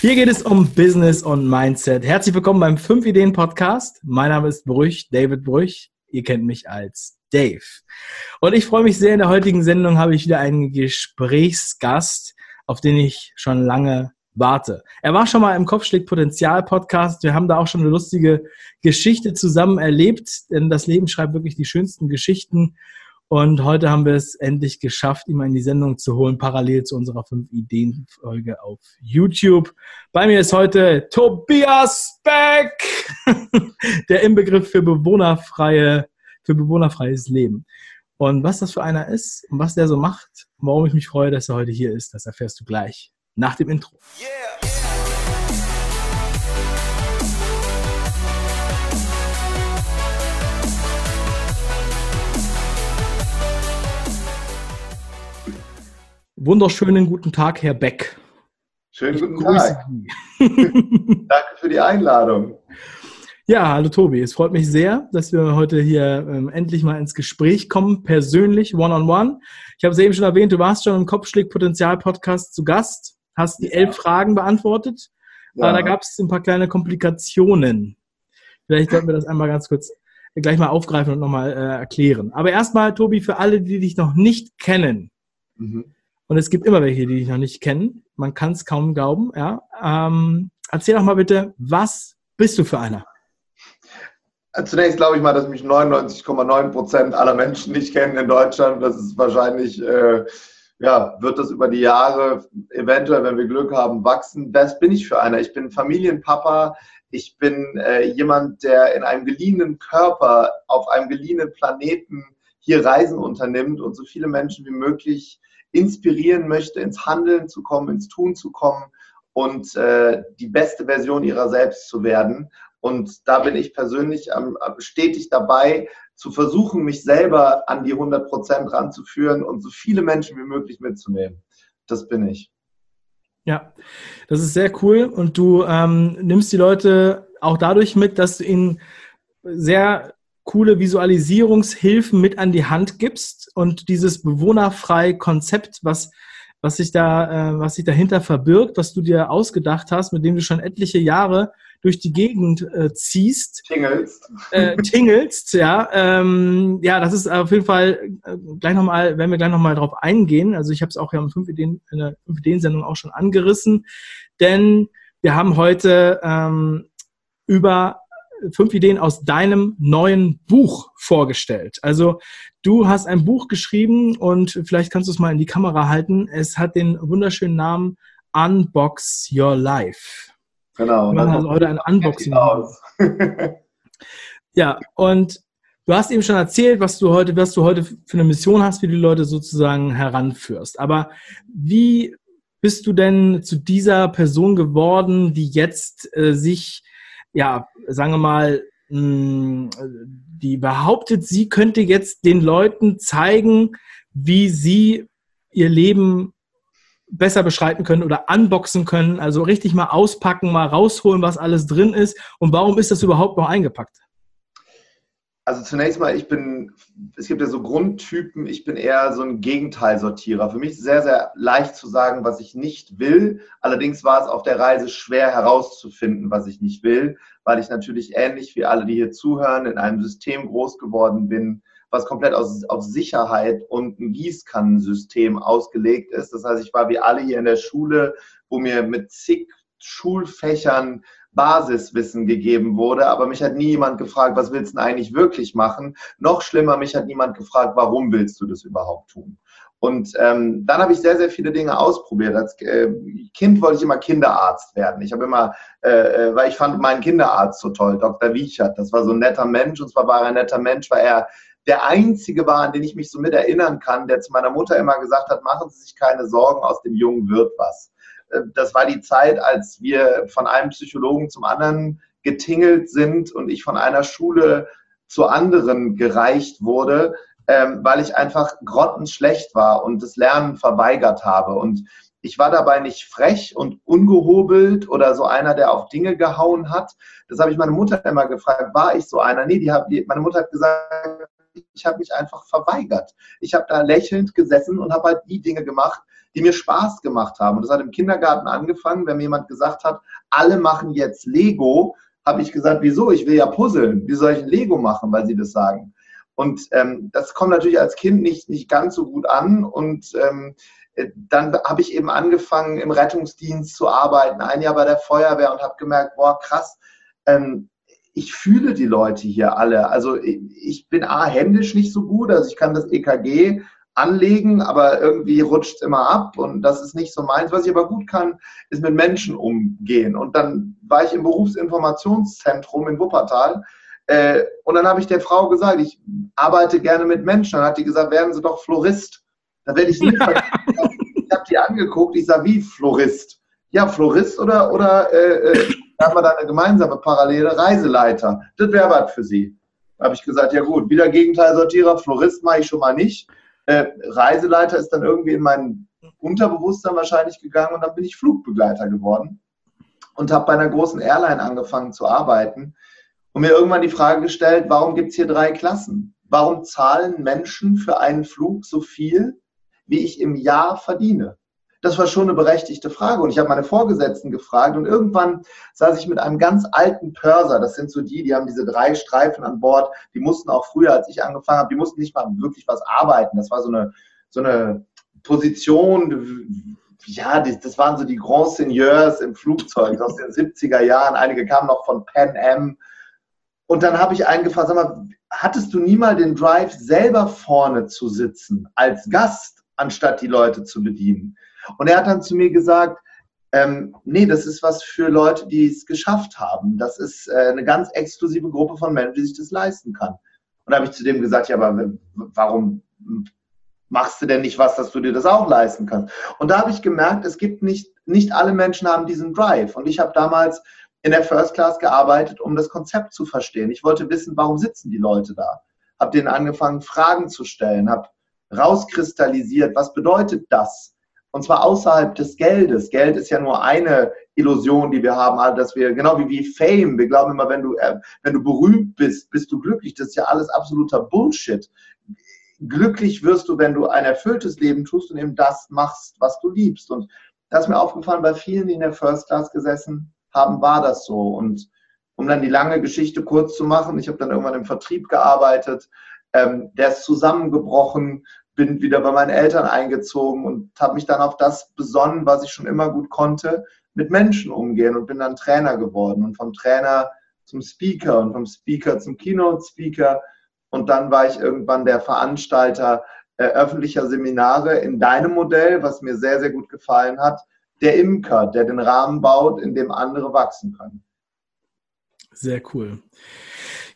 Hier geht es um Business und Mindset. Herzlich willkommen beim 5 Ideen Podcast. Mein Name ist Brüch, David Brüch. Ihr kennt mich als Dave. Und ich freue mich sehr, in der heutigen Sendung habe ich wieder einen Gesprächsgast, auf den ich schon lange warte. Er war schon mal im Kopfschläg Potenzial Podcast. Wir haben da auch schon eine lustige Geschichte zusammen erlebt, denn das Leben schreibt wirklich die schönsten Geschichten. Und heute haben wir es endlich geschafft, ihn mal in die Sendung zu holen, parallel zu unserer 5-Ideen-Folge auf YouTube. Bei mir ist heute Tobias Beck, der Inbegriff für bewohnerfreie, für bewohnerfreies Leben. Und was das für einer ist und was der so macht, warum ich mich freue, dass er heute hier ist, das erfährst du gleich nach dem Intro. Yeah. Wunderschönen guten Tag, Herr Beck. Schönen ich guten Tag. Danke für die Einladung. Ja, hallo Tobi. Es freut mich sehr, dass wir heute hier ähm, endlich mal ins Gespräch kommen, persönlich, one-on-one. -on -one. Ich habe es eben schon erwähnt, du warst schon im Kopfschläg-Potenzial-Podcast zu Gast, hast die ja. elf Fragen beantwortet, ja. aber da gab es ein paar kleine Komplikationen. Vielleicht sollten wir das einmal ganz kurz gleich mal aufgreifen und nochmal äh, erklären. Aber erstmal, Tobi, für alle, die dich noch nicht kennen, mhm. Und es gibt immer welche, die dich noch nicht kennen. Man kann es kaum glauben. Ja. Ähm, erzähl doch mal bitte, was bist du für einer? Zunächst glaube ich mal, dass mich 99,9 Prozent aller Menschen nicht kennen in Deutschland. Das ist wahrscheinlich, äh, ja, wird das über die Jahre eventuell, wenn wir Glück haben, wachsen. Was bin ich für einer? Ich bin Familienpapa. Ich bin äh, jemand, der in einem geliehenen Körper auf einem geliehenen Planeten hier Reisen unternimmt und so viele Menschen wie möglich inspirieren möchte, ins Handeln zu kommen, ins Tun zu kommen und äh, die beste Version ihrer selbst zu werden. Und da bin ich persönlich ähm, stetig dabei, zu versuchen, mich selber an die 100 Prozent ranzuführen und so viele Menschen wie möglich mitzunehmen. Das bin ich. Ja, das ist sehr cool. Und du ähm, nimmst die Leute auch dadurch mit, dass du ihnen sehr coole Visualisierungshilfen mit an die Hand gibst und dieses bewohnerfreie Konzept, was, was, sich da, äh, was sich dahinter verbirgt, was du dir ausgedacht hast, mit dem du schon etliche Jahre durch die Gegend äh, ziehst. Tingelst. Äh, tingelst, ja. Ähm, ja, das ist auf jeden Fall äh, gleich nochmal, werden wir gleich nochmal drauf eingehen. Also ich habe es auch ja in, fünf Ideen, in der 5 Ideen-Sendung auch schon angerissen, denn wir haben heute ähm, über fünf Ideen aus deinem neuen Buch vorgestellt. Also du hast ein Buch geschrieben und vielleicht kannst du es mal in die Kamera halten. Es hat den wunderschönen Namen Unbox Your Life. Genau. Wir machen also heute ein Unboxing. Aus. ja, und du hast eben schon erzählt, was du heute, was du heute für eine Mission hast, wie du die Leute sozusagen heranführst. Aber wie bist du denn zu dieser Person geworden, die jetzt äh, sich ja, sagen wir mal, hm, die behauptet, sie könnte jetzt den Leuten zeigen, wie sie ihr Leben besser beschreiten können oder unboxen können, also richtig mal auspacken, mal rausholen, was alles drin ist und warum ist das überhaupt noch eingepackt? Also zunächst mal, ich bin, es gibt ja so Grundtypen, ich bin eher so ein Gegenteilsortierer. Für mich ist sehr, sehr leicht zu sagen, was ich nicht will. Allerdings war es auf der Reise schwer herauszufinden, was ich nicht will, weil ich natürlich ähnlich wie alle, die hier zuhören, in einem System groß geworden bin, was komplett aus, auf Sicherheit und ein Gießkannensystem ausgelegt ist. Das heißt, ich war wie alle hier in der Schule, wo mir mit zig Schulfächern Basiswissen gegeben wurde, aber mich hat nie jemand gefragt, was willst du eigentlich wirklich machen? Noch schlimmer, mich hat niemand gefragt, warum willst du das überhaupt tun? Und ähm, dann habe ich sehr, sehr viele Dinge ausprobiert. Als äh, Kind wollte ich immer Kinderarzt werden. Ich habe immer, äh, äh, weil ich fand meinen Kinderarzt so toll, Dr. Wiechert. Das war so ein netter Mensch und zwar war er ein netter Mensch, weil er der einzige war, an den ich mich so mit erinnern kann, der zu meiner Mutter immer gesagt hat, machen Sie sich keine Sorgen, aus dem Jungen wird was. Äh, das war die Zeit, als wir von einem Psychologen zum anderen getingelt sind und ich von einer Schule zur anderen gereicht wurde, ähm, weil ich einfach grottenschlecht war und das Lernen verweigert habe. Und ich war dabei nicht frech und ungehobelt oder so einer, der auf Dinge gehauen hat. Das habe ich meine Mutter immer gefragt, war ich so einer? Nee, die hab, die, meine Mutter hat gesagt, ich habe mich einfach verweigert. Ich habe da lächelnd gesessen und habe halt die Dinge gemacht, die mir Spaß gemacht haben. Und das hat im Kindergarten angefangen, wenn mir jemand gesagt hat, alle machen jetzt Lego, habe ich gesagt, wieso? Ich will ja puzzeln. Wie soll ich ein Lego machen, weil sie das sagen? Und ähm, das kommt natürlich als Kind nicht, nicht ganz so gut an. Und ähm, dann habe ich eben angefangen, im Rettungsdienst zu arbeiten, ein Jahr bei der Feuerwehr und habe gemerkt, boah, krass, ähm, ich fühle die Leute hier alle. Also ich bin A, händisch nicht so gut, also ich kann das EKG anlegen, aber irgendwie rutscht es immer ab und das ist nicht so meins. Was ich aber gut kann, ist mit Menschen umgehen. Und dann war ich im Berufsinformationszentrum in Wuppertal äh, und dann habe ich der Frau gesagt, ich arbeite gerne mit Menschen. Dann hat die gesagt, werden Sie doch Florist. Da werde ich nie vergessen. ich habe die angeguckt, ich sage, wie Florist? Ja, Florist oder, oder äh, äh, haben wir da eine gemeinsame Parallele, Reiseleiter. Das wäre was für Sie. Da habe ich gesagt, ja gut, wieder Gegenteilsortierer, Florist mache ich schon mal nicht. Äh, Reiseleiter ist dann irgendwie in mein Unterbewusstsein wahrscheinlich gegangen und dann bin ich Flugbegleiter geworden und habe bei einer großen Airline angefangen zu arbeiten und mir irgendwann die Frage gestellt, warum gibt es hier drei Klassen? Warum zahlen Menschen für einen Flug so viel, wie ich im Jahr verdiene? Das war schon eine berechtigte Frage. Und ich habe meine Vorgesetzten gefragt und irgendwann saß ich mit einem ganz alten Pörser. Das sind so die, die haben diese drei Streifen an Bord. Die mussten auch früher, als ich angefangen habe, die mussten nicht mal wirklich was arbeiten. Das war so eine, so eine Position, ja, das waren so die Grand Seigneurs im Flugzeug aus den 70er Jahren. Einige kamen noch von Pan Am. Und dann habe ich einen sag mal, hattest du nie mal den Drive, selber vorne zu sitzen als Gast, anstatt die Leute zu bedienen? Und er hat dann zu mir gesagt, ähm, nee, das ist was für Leute, die es geschafft haben. Das ist äh, eine ganz exklusive Gruppe von Menschen, die sich das leisten kann. Und da habe ich zu dem gesagt, ja, aber warum machst du denn nicht was, dass du dir das auch leisten kannst? Und da habe ich gemerkt, es gibt nicht, nicht alle Menschen haben diesen Drive. Und ich habe damals in der First Class gearbeitet, um das Konzept zu verstehen. Ich wollte wissen, warum sitzen die Leute da? Habe denen angefangen, Fragen zu stellen, habe rauskristallisiert, was bedeutet das? Und zwar außerhalb des Geldes. Geld ist ja nur eine Illusion, die wir haben, also dass wir, genau wie, wie Fame, wir glauben immer, wenn du, äh, wenn du berühmt bist, bist du glücklich. Das ist ja alles absoluter Bullshit. Glücklich wirst du, wenn du ein erfülltes Leben tust und eben das machst, was du liebst. Und das ist mir aufgefallen, bei vielen, die in der First Class gesessen haben, war das so. Und um dann die lange Geschichte kurz zu machen, ich habe dann irgendwann im Vertrieb gearbeitet, ähm, der ist zusammengebrochen, bin wieder bei meinen Eltern eingezogen und habe mich dann auf das besonnen, was ich schon immer gut konnte, mit Menschen umgehen und bin dann Trainer geworden und vom Trainer zum Speaker und vom Speaker zum Keynote-Speaker und dann war ich irgendwann der Veranstalter äh, öffentlicher Seminare in deinem Modell, was mir sehr, sehr gut gefallen hat, der Imker, der den Rahmen baut, in dem andere wachsen können. Sehr cool.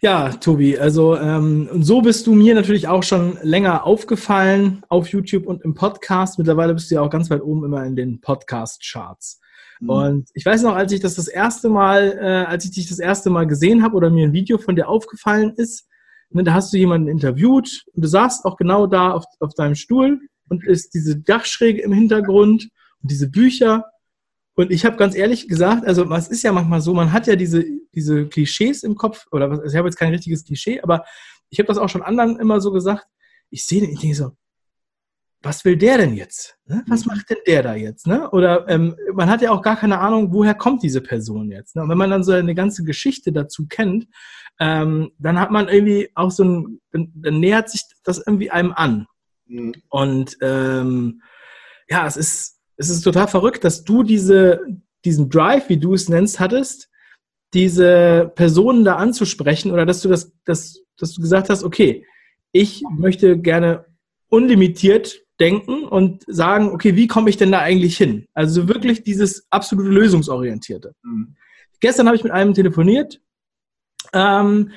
Ja, Tobi, also ähm, so bist du mir natürlich auch schon länger aufgefallen auf YouTube und im Podcast. Mittlerweile bist du ja auch ganz weit oben immer in den Podcast-Charts. Mhm. Und ich weiß noch, als ich das das erste Mal, äh, als ich dich das erste Mal gesehen habe oder mir ein Video von dir aufgefallen ist, ne, da hast du jemanden interviewt und du saßt auch genau da auf, auf deinem Stuhl und ist diese Dachschräge im Hintergrund und diese Bücher und ich habe ganz ehrlich gesagt, also was ist ja manchmal so, man hat ja diese, diese Klischees im Kopf, oder was, also ich habe jetzt kein richtiges Klischee, aber ich habe das auch schon anderen immer so gesagt. Ich sehe den, ich denke so, was will der denn jetzt? Ne? Was mhm. macht denn der da jetzt? Ne? Oder ähm, man hat ja auch gar keine Ahnung, woher kommt diese Person jetzt. Ne? Und wenn man dann so eine ganze Geschichte dazu kennt, ähm, dann hat man irgendwie auch so ein, dann, dann nähert sich das irgendwie einem an. Mhm. Und ähm, ja, es ist, es ist total verrückt, dass du diese, diesen Drive, wie du es nennst, hattest, diese Personen da anzusprechen oder dass du das, dass, dass du gesagt hast, okay, ich möchte gerne unlimitiert denken und sagen, okay, wie komme ich denn da eigentlich hin? Also wirklich dieses absolute Lösungsorientierte. Mhm. Gestern habe ich mit einem telefoniert ähm,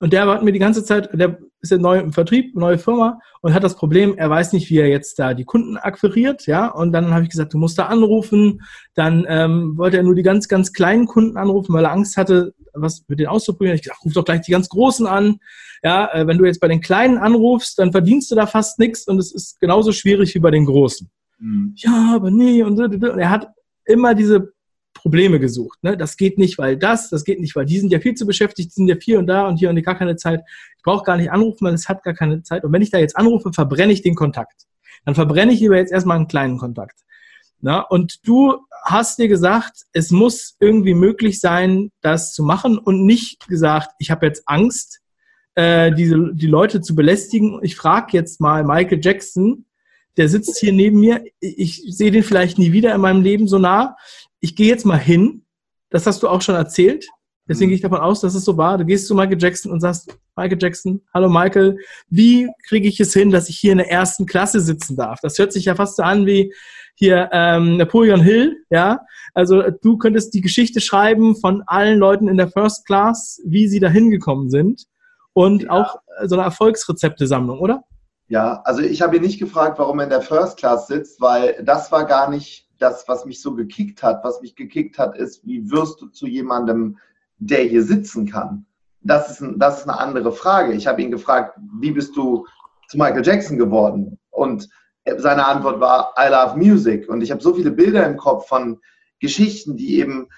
und der hat mir die ganze Zeit, der ist ja neu im Vertrieb, neue Firma und hat das Problem, er weiß nicht, wie er jetzt da die Kunden akquiriert, ja. Und dann habe ich gesagt, du musst da anrufen. Dann ähm, wollte er nur die ganz, ganz kleinen Kunden anrufen, weil er Angst hatte, was mit denen auszuprobieren. Ich gesagt, ruf doch gleich die ganz Großen an. Ja, äh, wenn du jetzt bei den Kleinen anrufst, dann verdienst du da fast nichts und es ist genauso schwierig wie bei den Großen. Mhm. Ja, aber nee. Und, und er hat immer diese Probleme gesucht. Ne? Das geht nicht, weil das, das geht nicht, weil die sind ja viel zu beschäftigt, die sind ja hier und da und hier und gar keine Zeit. Ich brauche gar nicht anrufen, weil es hat gar keine Zeit. Und wenn ich da jetzt anrufe, verbrenne ich den Kontakt. dann verbrenne ich lieber jetzt erstmal einen kleinen Kontakt. Na, und du hast dir gesagt, es muss irgendwie möglich sein, das zu machen und nicht gesagt, ich habe jetzt Angst, äh, diese, die Leute zu belästigen. Ich frage jetzt mal Michael Jackson, der sitzt hier neben mir. Ich sehe den vielleicht nie wieder in meinem Leben so nah. Ich gehe jetzt mal hin. Das hast du auch schon erzählt. Deswegen gehe ich davon aus, dass es so war. Du gehst zu Michael Jackson und sagst, Michael Jackson, hallo Michael, wie kriege ich es hin, dass ich hier in der ersten Klasse sitzen darf? Das hört sich ja fast so an wie hier ähm, Napoleon Hill, ja. Also du könntest die Geschichte schreiben von allen Leuten in der First Class, wie sie da hingekommen sind und ja. auch so eine Erfolgsrezeptesammlung, oder? Ja, also ich habe ihn nicht gefragt, warum er in der First Class sitzt, weil das war gar nicht das, was mich so gekickt hat. Was mich gekickt hat, ist, wie wirst du zu jemandem, der hier sitzen kann? Das ist, ein, das ist eine andere Frage. Ich habe ihn gefragt, wie bist du zu Michael Jackson geworden? Und seine Antwort war, I love music. Und ich habe so viele Bilder im Kopf von Geschichten, die eben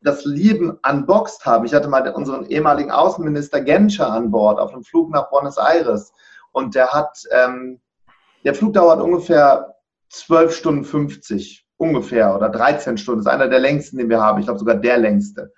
das Leben unboxed haben. Ich hatte mal unseren ehemaligen Außenminister Genscher an Bord auf einem Flug nach Buenos Aires. Und der hat, ähm, der Flug dauert ungefähr 12 Stunden 50, ungefähr, oder 13 Stunden. Das ist einer der längsten, den wir haben. Ich glaube sogar der längste.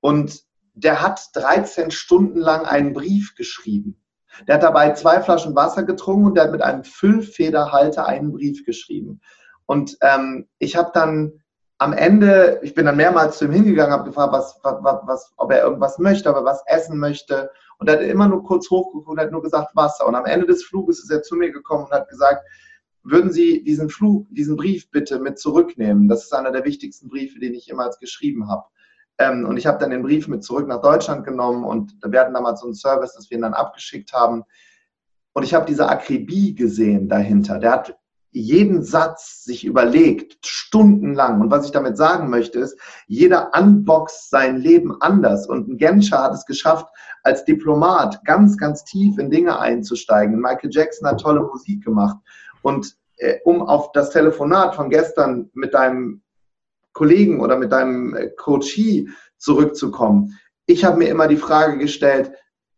Und der hat 13 Stunden lang einen Brief geschrieben. Der hat dabei zwei Flaschen Wasser getrunken und der hat mit einem Füllfederhalter einen Brief geschrieben. Und ähm, ich habe dann am Ende, ich bin dann mehrmals zu ihm hingegangen, habe gefragt, was, was, was, ob er irgendwas möchte, ob er was essen möchte. Und er hat immer nur kurz hochgeguckt und hat nur gesagt Wasser. Und am Ende des Fluges ist er zu mir gekommen und hat gesagt, würden Sie diesen Flug, diesen Brief bitte mit zurücknehmen? Das ist einer der wichtigsten Briefe, den ich jemals geschrieben habe. Ähm, und ich habe dann den Brief mit zurück nach Deutschland genommen und wir hatten damals so einen Service, dass wir ihn dann abgeschickt haben. Und ich habe diese Akribie gesehen dahinter. Der hat jeden Satz sich überlegt, stundenlang. Und was ich damit sagen möchte, ist, jeder unboxt sein Leben anders. Und ein Genscher hat es geschafft, als Diplomat ganz, ganz tief in Dinge einzusteigen. Michael Jackson hat tolle Musik gemacht. Und äh, um auf das Telefonat von gestern mit deinem Kollegen oder mit deinem äh, Coachie zurückzukommen. Ich habe mir immer die Frage gestellt,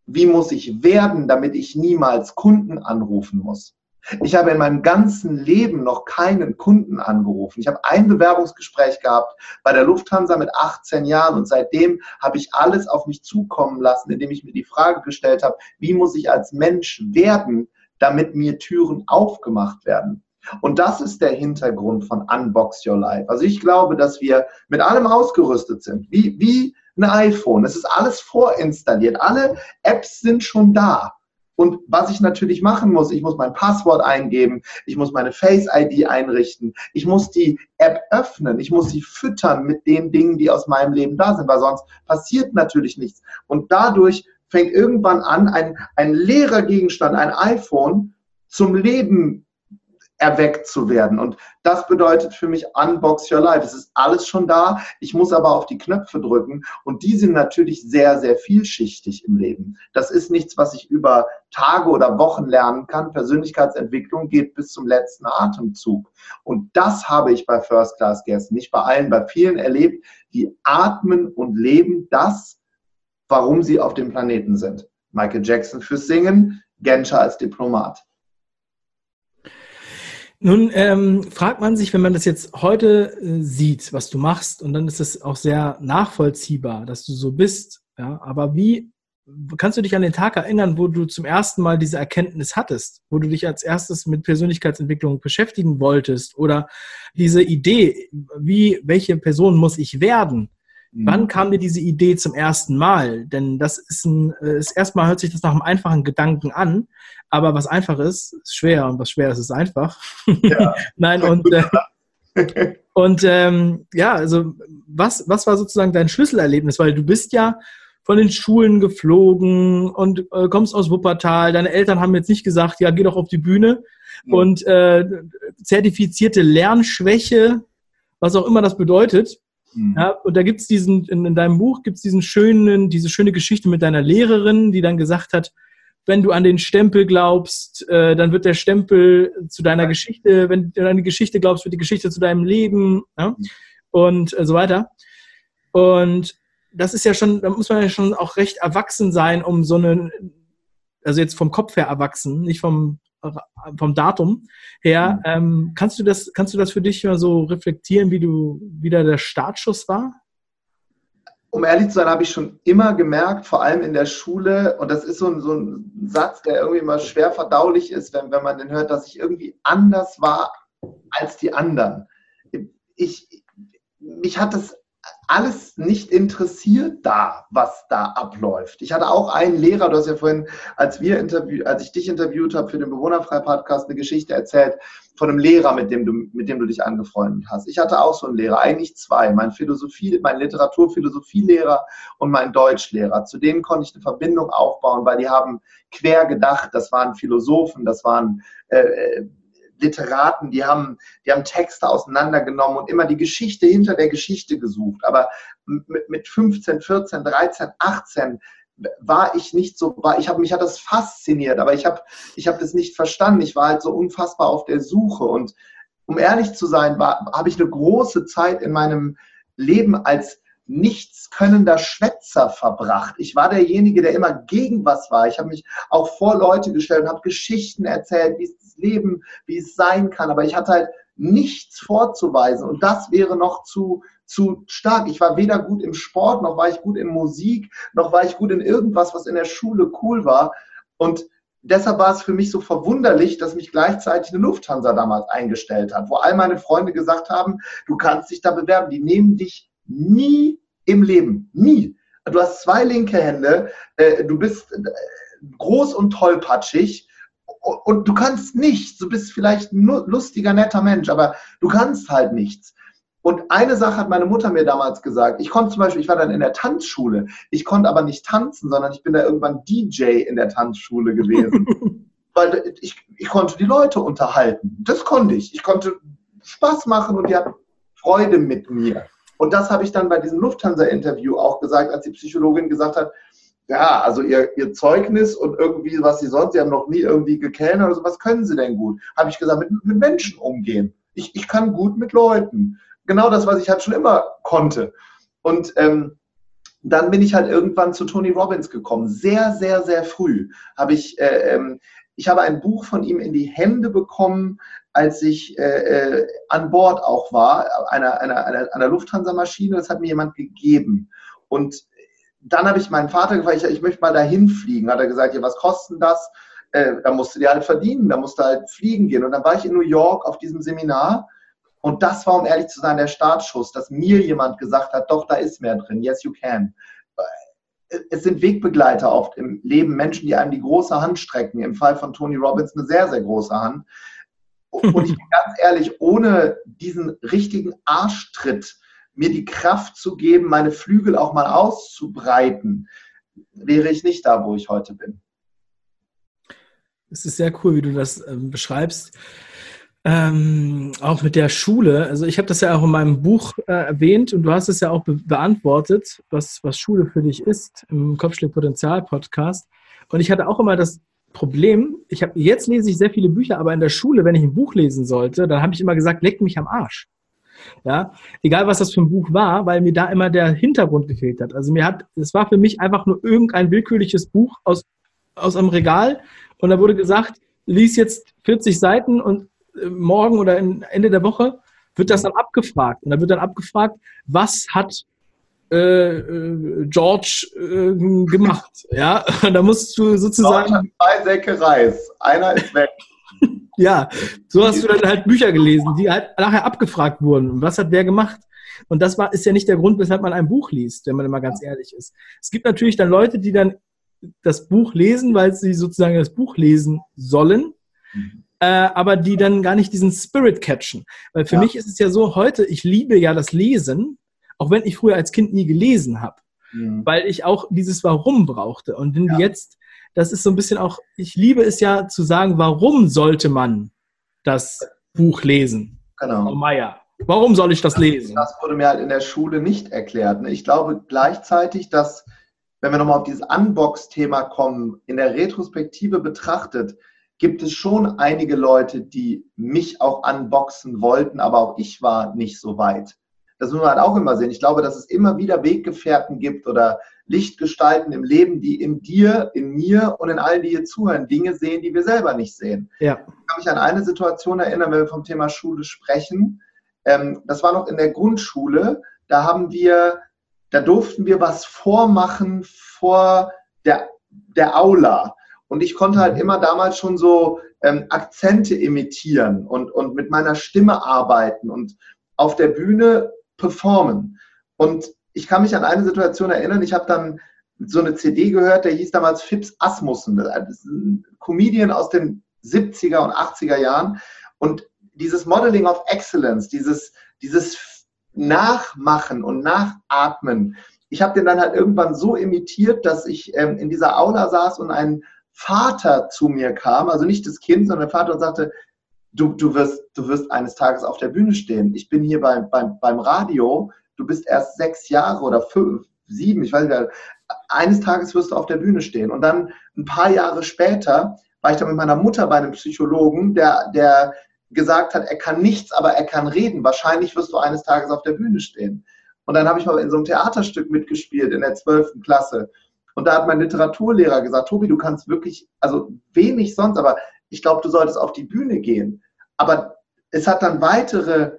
wie muss ich werden, damit ich niemals Kunden anrufen muss? Ich habe in meinem ganzen Leben noch keinen Kunden angerufen. Ich habe ein Bewerbungsgespräch gehabt bei der Lufthansa mit 18 Jahren und seitdem habe ich alles auf mich zukommen lassen, indem ich mir die Frage gestellt habe, wie muss ich als Mensch werden, damit mir Türen aufgemacht werden. Und das ist der Hintergrund von Unbox Your Life. Also ich glaube, dass wir mit allem ausgerüstet sind, wie, wie ein iPhone. Es ist alles vorinstalliert. Alle Apps sind schon da. Und was ich natürlich machen muss, ich muss mein Passwort eingeben, ich muss meine Face-ID einrichten, ich muss die App öffnen, ich muss sie füttern mit den Dingen, die aus meinem Leben da sind, weil sonst passiert natürlich nichts. Und dadurch fängt irgendwann an, ein, ein leerer Gegenstand, ein iPhone, zum Leben erweckt zu werden. Und das bedeutet für mich Unbox Your Life. Es ist alles schon da. Ich muss aber auf die Knöpfe drücken. Und die sind natürlich sehr, sehr vielschichtig im Leben. Das ist nichts, was ich über Tage oder Wochen lernen kann. Persönlichkeitsentwicklung geht bis zum letzten Atemzug. Und das habe ich bei First Class Guests, nicht bei allen, bei vielen erlebt, die atmen und leben das, warum sie auf dem Planeten sind. Michael Jackson fürs Singen, Genscher als Diplomat. Nun ähm, fragt man sich, wenn man das jetzt heute äh, sieht, was du machst, und dann ist es auch sehr nachvollziehbar, dass du so bist. Ja, aber wie kannst du dich an den Tag erinnern, wo du zum ersten Mal diese Erkenntnis hattest, wo du dich als erstes mit Persönlichkeitsentwicklung beschäftigen wolltest oder diese Idee, wie welche Person muss ich werden? Mhm. Wann kam dir diese Idee zum ersten Mal? Denn das ist ein, äh, ist erstmal hört sich das nach einem einfachen Gedanken an, aber was einfach ist, ist schwer und was schwer ist, ist einfach. Ja. Nein, und, äh, und ähm, ja, also was, was war sozusagen dein Schlüsselerlebnis? Weil du bist ja von den Schulen geflogen und äh, kommst aus Wuppertal. Deine Eltern haben jetzt nicht gesagt, ja, geh doch auf die Bühne. Ja. Und äh, zertifizierte Lernschwäche, was auch immer das bedeutet. Mhm. Ja, und da gibt es diesen, in, in, deinem Buch gibt es diesen schönen, diese schöne Geschichte mit deiner Lehrerin, die dann gesagt hat, wenn du an den Stempel glaubst, äh, dann wird der Stempel zu deiner ja. Geschichte, wenn du an die Geschichte glaubst, wird die Geschichte zu deinem Leben ja? Mhm. und äh, so weiter. Und das ist ja schon, da muss man ja schon auch recht erwachsen sein, um so eine, also jetzt vom Kopf her erwachsen, nicht vom vom Datum her. Mhm. Ähm, kannst du das, kannst du das für dich mal so reflektieren, wie du wieder der Startschuss war? Um ehrlich zu sein, habe ich schon immer gemerkt, vor allem in der Schule, und das ist so ein, so ein Satz, der irgendwie immer schwer verdaulich ist, wenn, wenn man den hört, dass ich irgendwie anders war als die anderen. Ich, mich hat das alles nicht interessiert da, was da abläuft. Ich hatte auch einen Lehrer, du hast ja vorhin, als wir interview, als ich dich interviewt habe für den Bewohnerfrei-Podcast, eine Geschichte erzählt von einem Lehrer, mit dem du, mit dem du dich angefreundet hast. Ich hatte auch so einen Lehrer, eigentlich zwei, mein Philosophie, mein Literatur-Philosophielehrer und mein Deutschlehrer. Zu denen konnte ich eine Verbindung aufbauen, weil die haben quer gedacht, das waren Philosophen, das waren äh, Literaten, die haben, die haben Texte auseinandergenommen und immer die Geschichte hinter der Geschichte gesucht. Aber mit, mit 15, 14, 13, 18 war ich nicht so, war, ich habe mich hat das fasziniert, aber ich habe ich habe das nicht verstanden. Ich war halt so unfassbar auf der Suche und um ehrlich zu sein, habe ich eine große Zeit in meinem Leben als nichtskönnender Schwätzer verbracht. Ich war derjenige, der immer gegen was war. Ich habe mich auch vor Leute gestellt und habe Geschichten erzählt, wie es das Leben, wie es sein kann. Aber ich hatte halt nichts vorzuweisen und das wäre noch zu, zu stark. Ich war weder gut im Sport, noch war ich gut in Musik, noch war ich gut in irgendwas, was in der Schule cool war. Und deshalb war es für mich so verwunderlich, dass mich gleichzeitig eine Lufthansa damals eingestellt hat, wo all meine Freunde gesagt haben, du kannst dich da bewerben, die nehmen dich Nie im Leben. Nie. Du hast zwei linke Hände, äh, du bist äh, groß und tollpatschig und du kannst nichts. Du bist vielleicht ein lustiger, netter Mensch, aber du kannst halt nichts. Und eine Sache hat meine Mutter mir damals gesagt. Ich konnte zum Beispiel, ich war dann in der Tanzschule. Ich konnte aber nicht tanzen, sondern ich bin da irgendwann DJ in der Tanzschule gewesen. Weil ich, ich konnte die Leute unterhalten. Das konnte ich. Ich konnte Spaß machen und die hatten Freude mit mir. Und das habe ich dann bei diesem Lufthansa-Interview auch gesagt, als die Psychologin gesagt hat, ja, also ihr, ihr Zeugnis und irgendwie, was Sie sonst, Sie haben noch nie irgendwie gekellnert oder so, was können Sie denn gut? Habe ich gesagt, mit, mit Menschen umgehen. Ich, ich kann gut mit Leuten. Genau das, was ich halt schon immer konnte. Und ähm, dann bin ich halt irgendwann zu Tony Robbins gekommen. Sehr, sehr, sehr früh habe ich, äh, ähm, ich habe ein Buch von ihm in die Hände bekommen, als ich äh, äh, an Bord auch war, einer, einer, einer, einer Lufthansa-Maschine, das hat mir jemand gegeben. Und dann habe ich meinen Vater gefragt, ich, ich möchte mal dahin fliegen. Hat er gesagt, ja, was kostet das? Äh, da musst du dir halt verdienen, da musst du halt fliegen gehen. Und dann war ich in New York auf diesem Seminar und das war, um ehrlich zu sein, der Startschuss, dass mir jemand gesagt hat, doch, da ist mehr drin, yes, you can. Es sind Wegbegleiter oft im Leben, Menschen, die einem die große Hand strecken. Im Fall von Tony Robbins eine sehr, sehr große Hand. Und ich bin ganz ehrlich, ohne diesen richtigen Arschtritt, mir die Kraft zu geben, meine Flügel auch mal auszubreiten, wäre ich nicht da, wo ich heute bin. Es ist sehr cool, wie du das ähm, beschreibst. Ähm, auch mit der Schule. Also ich habe das ja auch in meinem Buch äh, erwähnt und du hast es ja auch be beantwortet, was, was Schule für dich ist im Kopfschlägpotenzial-Podcast. Und ich hatte auch immer das Problem, ich habe jetzt lese ich sehr viele Bücher, aber in der Schule, wenn ich ein Buch lesen sollte, dann habe ich immer gesagt, leck mich am Arsch. Ja, egal was das für ein Buch war, weil mir da immer der Hintergrund gefehlt hat. Also mir hat, es war für mich einfach nur irgendein willkürliches Buch aus, aus einem Regal und da wurde gesagt, lies jetzt 40 Seiten und äh, morgen oder Ende der Woche wird das dann abgefragt. Und da wird dann abgefragt, was hat äh, äh, George äh, gemacht. Ja, da musst du sozusagen. Zwei Säcke Reis. Einer ist weg. ja, so hast du dann halt Bücher gelesen, die halt nachher abgefragt wurden. Was hat wer gemacht? Und das war, ist ja nicht der Grund, weshalb man ein Buch liest, wenn man immer ganz ehrlich ist. Es gibt natürlich dann Leute, die dann das Buch lesen, weil sie sozusagen das Buch lesen sollen, mhm. äh, aber die dann gar nicht diesen Spirit catchen. Weil für ja. mich ist es ja so, heute, ich liebe ja das Lesen, auch wenn ich früher als Kind nie gelesen habe, mhm. weil ich auch dieses Warum brauchte. Und wenn ja. jetzt, das ist so ein bisschen auch, ich liebe es ja zu sagen, warum sollte man das Buch lesen? Genau. Frau Meier. Warum soll ich das lesen? Das wurde mir halt in der Schule nicht erklärt. Ich glaube gleichzeitig, dass, wenn wir nochmal auf dieses Unbox-Thema kommen, in der Retrospektive betrachtet, gibt es schon einige Leute, die mich auch unboxen wollten, aber auch ich war nicht so weit das muss man halt auch immer sehen. Ich glaube, dass es immer wieder Weggefährten gibt oder Lichtgestalten im Leben, die in dir, in mir und in allen, die hier zuhören, Dinge sehen, die wir selber nicht sehen. Ja. Ich kann mich an eine Situation erinnern, wenn wir vom Thema Schule sprechen. Ähm, das war noch in der Grundschule. Da haben wir, da durften wir was vormachen vor der, der Aula. Und ich konnte halt immer damals schon so ähm, Akzente imitieren und, und mit meiner Stimme arbeiten und auf der Bühne performen. Und ich kann mich an eine Situation erinnern, ich habe dann so eine CD gehört, der hieß damals Fips Asmussen. Das ist ein Comedian aus den 70er und 80er Jahren. Und dieses Modeling of Excellence, dieses, dieses Nachmachen und Nachatmen, ich habe den dann halt irgendwann so imitiert, dass ich ähm, in dieser Aula saß und ein Vater zu mir kam, also nicht das Kind, sondern der Vater und sagte, du, du, wirst, du wirst eines Tages auf der Bühne stehen. Ich bin hier beim, beim, beim Radio, du bist erst sechs Jahre oder fünf, sieben, ich weiß nicht. Eines Tages wirst du auf der Bühne stehen. Und dann ein paar Jahre später war ich dann mit meiner Mutter bei einem Psychologen, der, der gesagt hat, er kann nichts, aber er kann reden. Wahrscheinlich wirst du eines Tages auf der Bühne stehen. Und dann habe ich mal in so einem Theaterstück mitgespielt in der zwölften Klasse. Und da hat mein Literaturlehrer gesagt, Tobi, du kannst wirklich, also wenig sonst, aber ich glaube, du solltest auf die Bühne gehen. Aber es hat dann weitere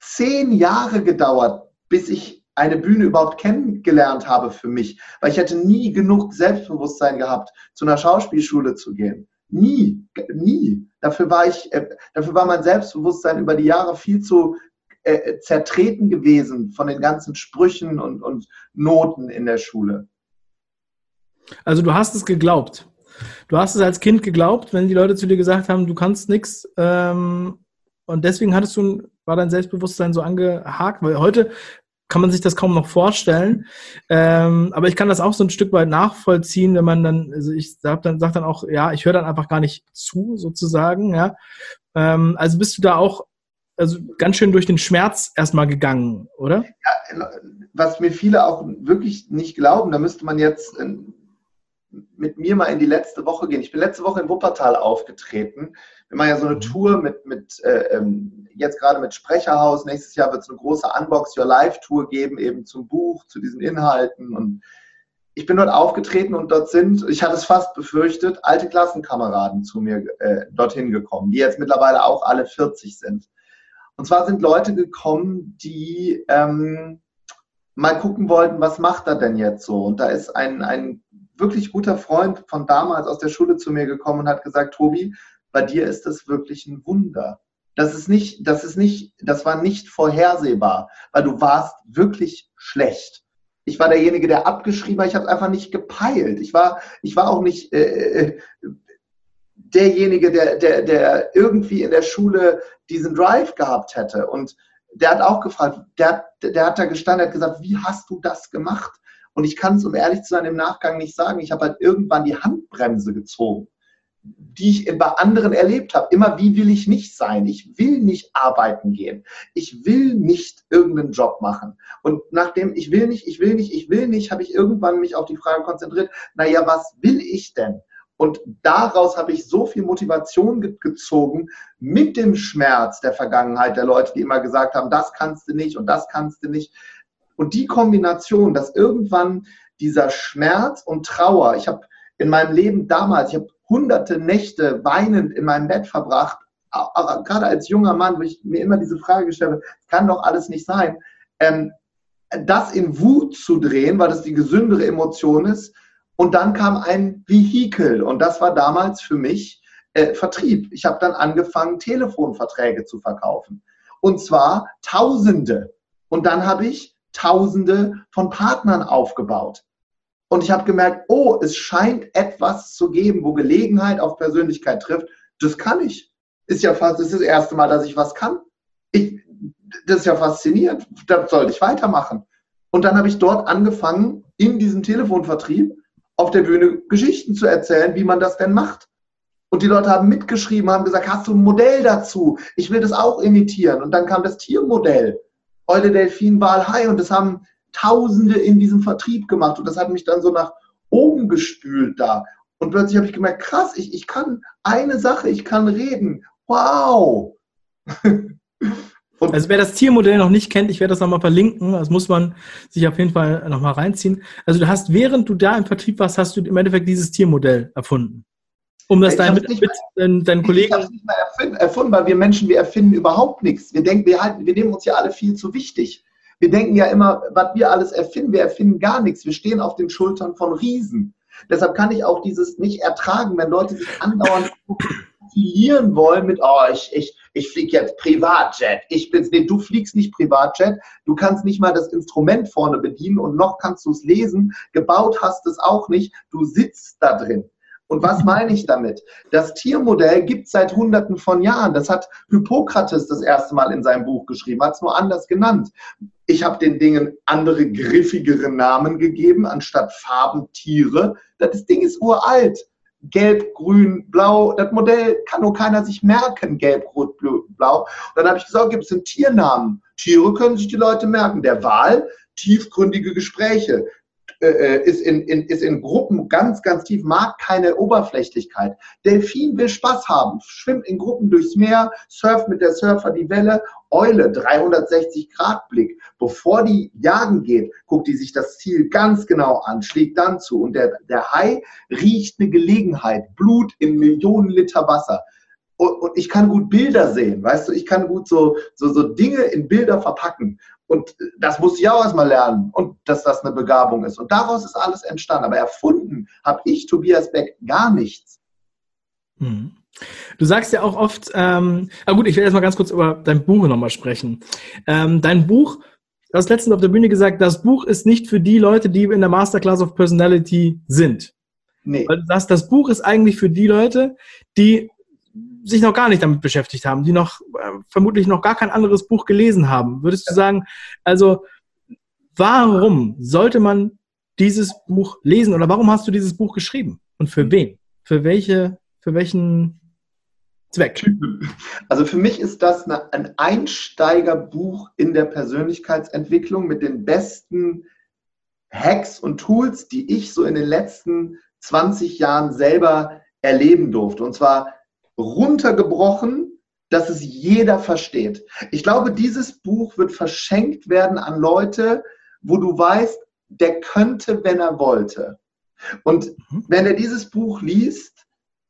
zehn Jahre gedauert, bis ich eine Bühne überhaupt kennengelernt habe für mich, weil ich hätte nie genug Selbstbewusstsein gehabt, zu einer Schauspielschule zu gehen. Nie, nie. Dafür war ich, äh, dafür war mein Selbstbewusstsein über die Jahre viel zu äh, zertreten gewesen von den ganzen Sprüchen und, und Noten in der Schule. Also du hast es geglaubt. Du hast es als Kind geglaubt, wenn die Leute zu dir gesagt haben, du kannst nichts. Ähm, und deswegen hattest du, war dein Selbstbewusstsein so angehakt, weil heute kann man sich das kaum noch vorstellen. Ähm, aber ich kann das auch so ein Stück weit nachvollziehen, wenn man dann, also ich sag dann, sag dann auch, ja, ich höre dann einfach gar nicht zu, sozusagen, ja. Ähm, also bist du da auch also ganz schön durch den Schmerz erstmal gegangen, oder? Ja, was mir viele auch wirklich nicht glauben, da müsste man jetzt mit mir mal in die letzte Woche gehen. Ich bin letzte Woche in Wuppertal aufgetreten. Wir machen ja so eine mhm. Tour mit, mit äh, ähm, jetzt gerade mit Sprecherhaus. Nächstes Jahr wird es eine große Unbox Your Life Tour geben, eben zum Buch, zu diesen Inhalten. Und ich bin dort aufgetreten und dort sind, ich hatte es fast befürchtet, alte Klassenkameraden zu mir äh, dorthin gekommen, die jetzt mittlerweile auch alle 40 sind. Und zwar sind Leute gekommen, die ähm, mal gucken wollten, was macht er denn jetzt so? Und da ist ein, ein wirklich guter Freund von damals aus der Schule zu mir gekommen und hat gesagt, Tobi, bei dir ist das wirklich ein Wunder. Das ist nicht, das ist nicht, das war nicht vorhersehbar, weil du warst wirklich schlecht. Ich war derjenige, der abgeschrieben hat. Ich habe es einfach nicht gepeilt. Ich war, ich war auch nicht äh, äh, derjenige, der, der, der irgendwie in der Schule diesen Drive gehabt hätte. Und der hat auch gefragt, der, der hat da gestanden, hat gesagt, wie hast du das gemacht? Und ich kann es, um ehrlich zu sein, im Nachgang nicht sagen. Ich habe halt irgendwann die Handbremse gezogen, die ich bei anderen erlebt habe. Immer, wie will ich nicht sein? Ich will nicht arbeiten gehen. Ich will nicht irgendeinen Job machen. Und nachdem ich will nicht, ich will nicht, ich will nicht, habe ich irgendwann mich auf die Frage konzentriert, naja, was will ich denn? Und daraus habe ich so viel Motivation ge gezogen mit dem Schmerz der Vergangenheit der Leute, die immer gesagt haben, das kannst du nicht und das kannst du nicht. Und die Kombination, dass irgendwann dieser Schmerz und Trauer, ich habe in meinem Leben damals, ich habe hunderte Nächte weinend in meinem Bett verbracht, aber gerade als junger Mann, wo ich mir immer diese Frage gestellt habe, kann doch alles nicht sein, ähm, das in Wut zu drehen, weil das die gesündere Emotion ist. Und dann kam ein Vehikel und das war damals für mich äh, Vertrieb. Ich habe dann angefangen, Telefonverträge zu verkaufen. Und zwar Tausende. Und dann habe ich Tausende von Partnern aufgebaut. Und ich habe gemerkt, oh, es scheint etwas zu geben, wo Gelegenheit auf Persönlichkeit trifft. Das kann ich. Ist ja fast, das ist das erste Mal, dass ich was kann. Ich, das ist ja faszinierend. Da sollte ich weitermachen. Und dann habe ich dort angefangen, in diesem Telefonvertrieb auf der Bühne Geschichten zu erzählen, wie man das denn macht. Und die Leute haben mitgeschrieben, haben gesagt, hast du ein Modell dazu? Ich will das auch imitieren. Und dann kam das Tiermodell. Eule, Delfin, Wal, Hai und das haben Tausende in diesem Vertrieb gemacht und das hat mich dann so nach oben gespült da. Und plötzlich habe ich gemerkt, krass, ich, ich kann eine Sache, ich kann reden. Wow! Und also wer das Tiermodell noch nicht kennt, ich werde das nochmal verlinken. Das muss man sich auf jeden Fall nochmal reinziehen. Also du hast, während du da im Vertrieb warst, hast du im Endeffekt dieses Tiermodell erfunden. Um das deinen mit, mit deinen, deinen Kollegen. Ich habe es nicht mal erfunden, weil wir Menschen, wir erfinden überhaupt nichts. Wir denken, wir, halten, wir nehmen uns ja alle viel zu wichtig. Wir denken ja immer, was wir alles erfinden, wir erfinden gar nichts. Wir stehen auf den Schultern von Riesen. Deshalb kann ich auch dieses nicht ertragen, wenn Leute sich andauernd profilieren wollen mit, oh, ich, ich, ich fliege jetzt Privatjet. Ich bin's, nee, du fliegst nicht Privatjet. Du kannst nicht mal das Instrument vorne bedienen und noch kannst du es lesen. Gebaut hast es auch nicht. Du sitzt da drin. Und was meine ich damit? Das Tiermodell gibt es seit Hunderten von Jahren. Das hat Hippokrates das erste Mal in seinem Buch geschrieben, hat es nur anders genannt. Ich habe den Dingen andere, griffigere Namen gegeben, anstatt Farben, Tiere. Das Ding ist uralt. Gelb, Grün, Blau. Das Modell kann nur keiner sich merken, Gelb, Rot, Blau. Und dann habe ich gesagt, gibt es einen Tiernamen. Tiere können sich die Leute merken. Der Wal, tiefgründige Gespräche. Äh, äh, ist, in, in, ist in Gruppen ganz, ganz tief, mag keine Oberflächlichkeit. Delfin will Spaß haben, schwimmt in Gruppen durchs Meer, surft mit der Surfer die Welle. Eule, 360 Grad Blick. Bevor die jagen geht, guckt die sich das Ziel ganz genau an, schlägt dann zu. Und der, der Hai riecht eine Gelegenheit, Blut in Millionen Liter Wasser. Und ich kann gut Bilder sehen, weißt du, ich kann gut so, so, so Dinge in Bilder verpacken. Und das musste ich auch erstmal lernen und dass das eine Begabung ist. Und daraus ist alles entstanden. Aber erfunden habe ich, Tobias Beck, gar nichts. Hm. Du sagst ja auch oft, ähm, ah gut, ich werde erstmal ganz kurz über dein Buch nochmal sprechen. Ähm, dein Buch, du hast letztens auf der Bühne gesagt, das Buch ist nicht für die Leute, die in der Masterclass of Personality sind. Nee. Weil du sagst, das Buch ist eigentlich für die Leute, die sich noch gar nicht damit beschäftigt haben, die noch äh, vermutlich noch gar kein anderes Buch gelesen haben, würdest du sagen, also warum sollte man dieses Buch lesen oder warum hast du dieses Buch geschrieben und für wen? Für welche, für welchen Zweck? Also für mich ist das eine, ein Einsteigerbuch in der Persönlichkeitsentwicklung mit den besten Hacks und Tools, die ich so in den letzten 20 Jahren selber erleben durfte. Und zwar runtergebrochen, dass es jeder versteht. Ich glaube, dieses Buch wird verschenkt werden an Leute, wo du weißt, der könnte, wenn er wollte. Und mhm. wenn er dieses Buch liest,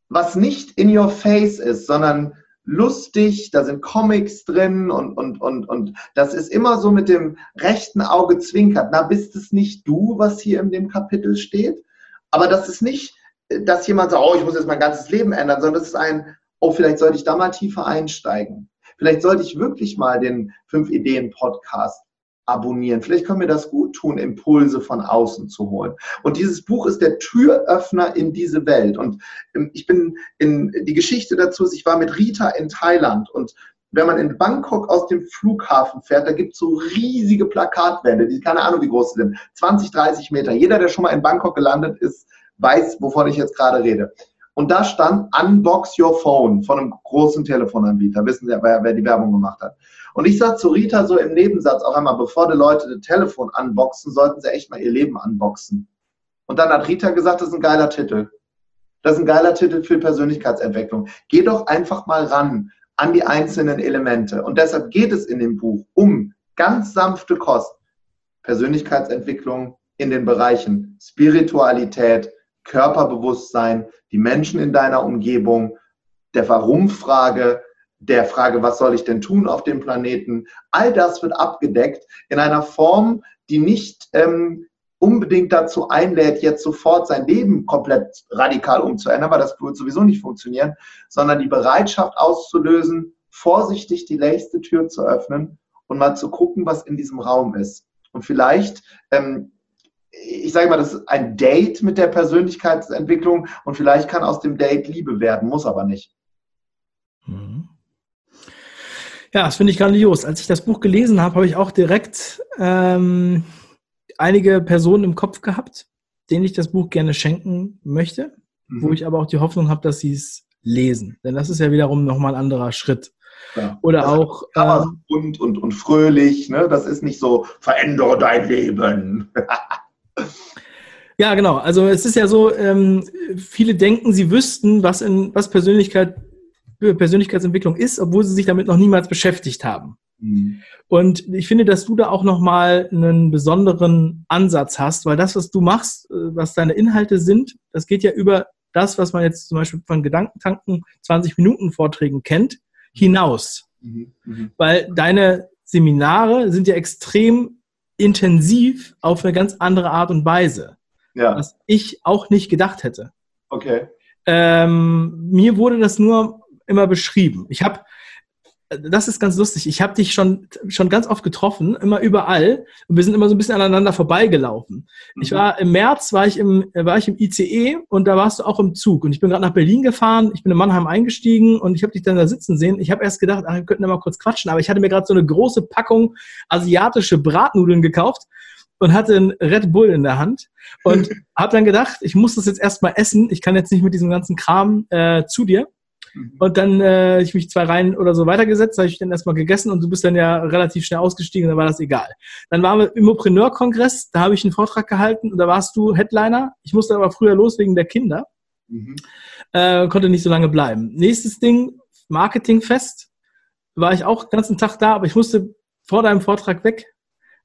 was nicht in your face ist, sondern lustig, da sind Comics drin und, und, und, und das ist immer so mit dem rechten Auge zwinkert. Na, bist es nicht du, was hier in dem Kapitel steht? Aber das ist nicht, dass jemand sagt, oh, ich muss jetzt mein ganzes Leben ändern, sondern das ist ein, oh, vielleicht sollte ich da mal tiefer einsteigen. Vielleicht sollte ich wirklich mal den fünf Ideen Podcast abonnieren. Vielleicht können wir das gut tun, Impulse von außen zu holen. Und dieses Buch ist der Türöffner in diese Welt. Und ähm, ich bin in die Geschichte dazu, ich war mit Rita in Thailand und wenn man in Bangkok aus dem Flughafen fährt, da gibt es so riesige Plakatwände, die keine Ahnung, wie groß sie sind, 20, 30 Meter. Jeder, der schon mal in Bangkok gelandet ist, weiß, wovon ich jetzt gerade rede. Und da stand Unbox Your Phone von einem großen Telefonanbieter. Wissen Sie, wer, wer die Werbung gemacht hat. Und ich sage zu Rita so im Nebensatz auch einmal, bevor die Leute das Telefon unboxen, sollten sie echt mal ihr Leben unboxen. Und dann hat Rita gesagt, das ist ein geiler Titel. Das ist ein geiler Titel für Persönlichkeitsentwicklung. Geh doch einfach mal ran an die einzelnen Elemente. Und deshalb geht es in dem Buch um ganz sanfte Kost. Persönlichkeitsentwicklung in den Bereichen Spiritualität, Körperbewusstsein, die Menschen in deiner Umgebung, der Warum-Frage, der Frage, was soll ich denn tun auf dem Planeten, all das wird abgedeckt in einer Form, die nicht ähm, unbedingt dazu einlädt, jetzt sofort sein Leben komplett radikal umzuändern, weil das wird sowieso nicht funktionieren, sondern die Bereitschaft auszulösen, vorsichtig die nächste Tür zu öffnen und mal zu gucken, was in diesem Raum ist. Und vielleicht ähm, ich sage mal, das ist ein Date mit der Persönlichkeitsentwicklung und vielleicht kann aus dem Date Liebe werden, muss aber nicht. Mhm. Ja, das finde ich grandios. Als ich das Buch gelesen habe, habe ich auch direkt ähm, einige Personen im Kopf gehabt, denen ich das Buch gerne schenken möchte, mhm. wo ich aber auch die Hoffnung habe, dass sie es lesen. Denn das ist ja wiederum nochmal ein anderer Schritt. Ja. Oder das auch. Ähm, und, und, und fröhlich, ne? Das ist nicht so, verändere dein Leben. Ja, genau. Also es ist ja so, ähm, viele denken, sie wüssten, was in was Persönlichkeit Persönlichkeitsentwicklung ist, obwohl sie sich damit noch niemals beschäftigt haben. Mhm. Und ich finde, dass du da auch nochmal einen besonderen Ansatz hast, weil das, was du machst, äh, was deine Inhalte sind, das geht ja über das, was man jetzt zum Beispiel von Gedankentanken 20 Minuten Vorträgen kennt, hinaus. Mhm. Mhm. Weil deine Seminare sind ja extrem intensiv auf eine ganz andere Art und Weise. Ja. Was ich auch nicht gedacht hätte. Okay. Ähm, mir wurde das nur immer beschrieben. Ich habe das ist ganz lustig. Ich habe dich schon, schon ganz oft getroffen, immer überall. Und wir sind immer so ein bisschen aneinander vorbeigelaufen. Mhm. Ich war im März, war ich im, war ich im ICE und da warst du auch im Zug. Und ich bin gerade nach Berlin gefahren. Ich bin in Mannheim eingestiegen und ich habe dich dann da sitzen sehen. Ich habe erst gedacht, ach, wir könnten ja mal kurz quatschen. Aber ich hatte mir gerade so eine große Packung asiatische Bratnudeln gekauft und hatte einen Red Bull in der Hand und habe dann gedacht, ich muss das jetzt erstmal essen. Ich kann jetzt nicht mit diesem ganzen Kram äh, zu dir. Mhm. Und dann äh, ich mich zwei Reihen oder so weitergesetzt, habe ich dann erstmal gegessen und du bist dann ja relativ schnell ausgestiegen, dann war das egal. Dann waren wir im Immopreneur-Kongress, da habe ich einen Vortrag gehalten und da warst du Headliner. Ich musste aber früher los wegen der Kinder. Mhm. Äh, konnte nicht so lange bleiben. Nächstes Ding, Marketingfest. War ich auch den ganzen Tag da, aber ich musste vor deinem Vortrag weg.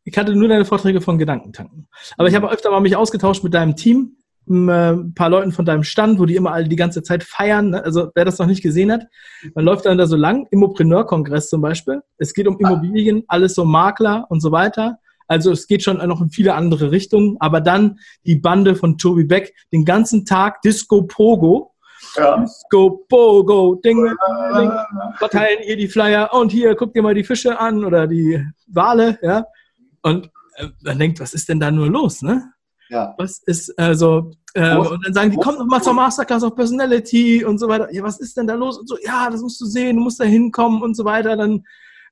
Ich hatte nur deine Vorträge von Gedankentanken. Aber ich mhm. habe öfter mal mich ausgetauscht mit deinem Team ein äh, paar Leuten von deinem Stand, wo die immer alle die ganze Zeit feiern. Ne? Also wer das noch nicht gesehen hat, man läuft dann da so lang, Immopreneur-Kongress zum Beispiel. Es geht um Immobilien, alles so Makler und so weiter. Also es geht schon noch in viele andere Richtungen. Aber dann die Bande von Tobi Beck, den ganzen Tag Disco Pogo. Ja. Disco Pogo, Ding, Ding, verteilen hier die Flyer und hier, guck dir mal die Fische an oder die Wale, ja. Und äh, man denkt, was ist denn da nur los, ne? Ja. Was ist, also, äh, und dann sagen die, komm doch mal zur Masterclass of Personality und so weiter. Ja, was ist denn da los? Und so, ja, das musst du sehen, du musst da hinkommen und so weiter. Dann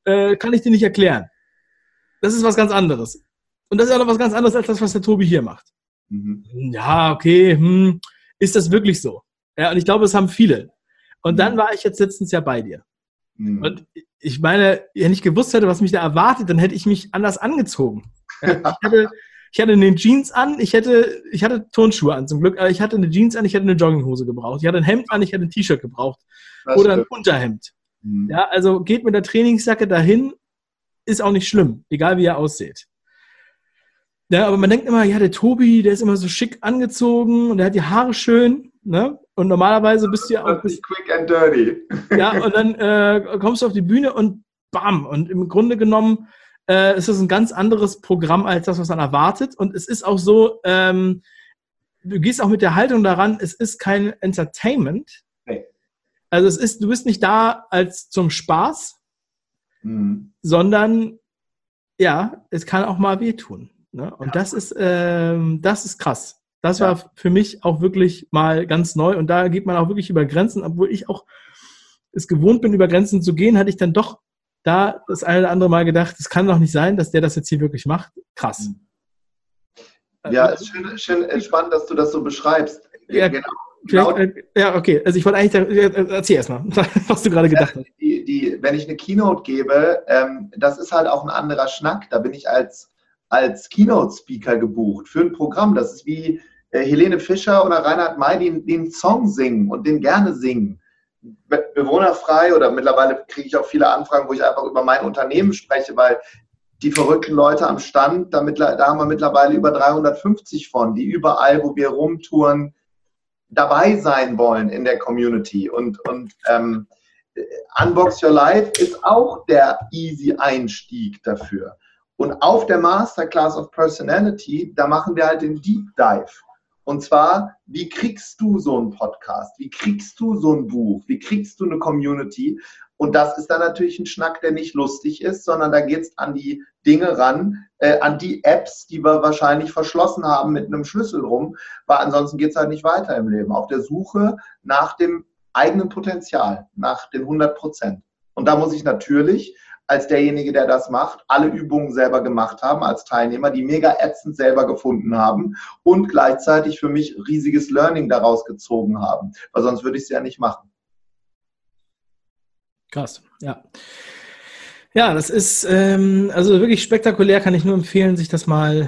äh, kann ich dir nicht erklären. Das ist was ganz anderes. Und das ist auch noch was ganz anderes als das, was der Tobi hier macht. Mhm. Ja, okay, hm, ist das wirklich so? Ja, und ich glaube, es haben viele. Und mhm. dann war ich jetzt letztens ja bei dir. Mhm. Und ich meine, wenn ich gewusst hätte, was mich da erwartet, dann hätte ich mich anders angezogen. Ja, ich hätte, ich hatte eine Jeans an, ich hätte, ich hatte Turnschuhe an zum Glück, aber ich hatte eine Jeans an, ich hätte eine Jogginghose gebraucht. Ich hatte ein Hemd an, ich hätte ein T-Shirt gebraucht. Das oder ein Unterhemd. Mhm. Ja, also geht mit der Trainingsjacke dahin, ist auch nicht schlimm, egal wie er aussieht. Ja, aber man denkt immer, ja, der Tobi, der ist immer so schick angezogen und der hat die Haare schön, ne? Und normalerweise bist du ja auch. Bis, quick and dirty. Ja, und dann äh, kommst du auf die Bühne und bam. Und im Grunde genommen äh, es ist ein ganz anderes Programm als das, was man erwartet. Und es ist auch so, ähm, du gehst auch mit der Haltung daran, es ist kein Entertainment. Nee. Also es ist, du bist nicht da als zum Spaß, mhm. sondern ja, es kann auch mal wehtun. Ne? Und ja. das ist, ähm, das ist krass. Das ja. war für mich auch wirklich mal ganz neu. Und da geht man auch wirklich über Grenzen, obwohl ich auch es gewohnt bin, über Grenzen zu gehen, hatte ich dann doch da das eine oder andere Mal gedacht, es kann doch nicht sein, dass der das jetzt hier wirklich macht. Krass. Ja, es ist schön, schön spannend, dass du das so beschreibst. Ja, genau. Genau. Ja, okay. Also ich wollte eigentlich, erzähl erstmal, was du gerade gedacht hast. Die, die, wenn ich eine Keynote gebe, ähm, das ist halt auch ein anderer Schnack. Da bin ich als, als Keynote-Speaker gebucht für ein Programm. Das ist wie äh, Helene Fischer oder Reinhard May, die, einen Song singen und den gerne singen bewohnerfrei oder mittlerweile kriege ich auch viele Anfragen, wo ich einfach über mein Unternehmen spreche, weil die verrückten Leute am Stand, da, da haben wir mittlerweile über 350 von, die überall, wo wir rumtouren, dabei sein wollen in der Community. Und, und ähm, Unbox Your Life ist auch der easy Einstieg dafür. Und auf der Masterclass of Personality, da machen wir halt den Deep Dive. Und zwar, wie kriegst du so einen Podcast? Wie kriegst du so ein Buch? Wie kriegst du eine Community? Und das ist dann natürlich ein Schnack, der nicht lustig ist, sondern da geht es an die Dinge ran, äh, an die Apps, die wir wahrscheinlich verschlossen haben mit einem Schlüssel rum, weil ansonsten geht es halt nicht weiter im Leben. Auf der Suche nach dem eigenen Potenzial, nach den 100 Prozent. Und da muss ich natürlich als derjenige, der das macht, alle Übungen selber gemacht haben als Teilnehmer, die mega ätzend selber gefunden haben und gleichzeitig für mich riesiges Learning daraus gezogen haben, weil sonst würde ich es ja nicht machen. Krass, ja. Ja, das ist ähm, also wirklich spektakulär, kann ich nur empfehlen, sich das mal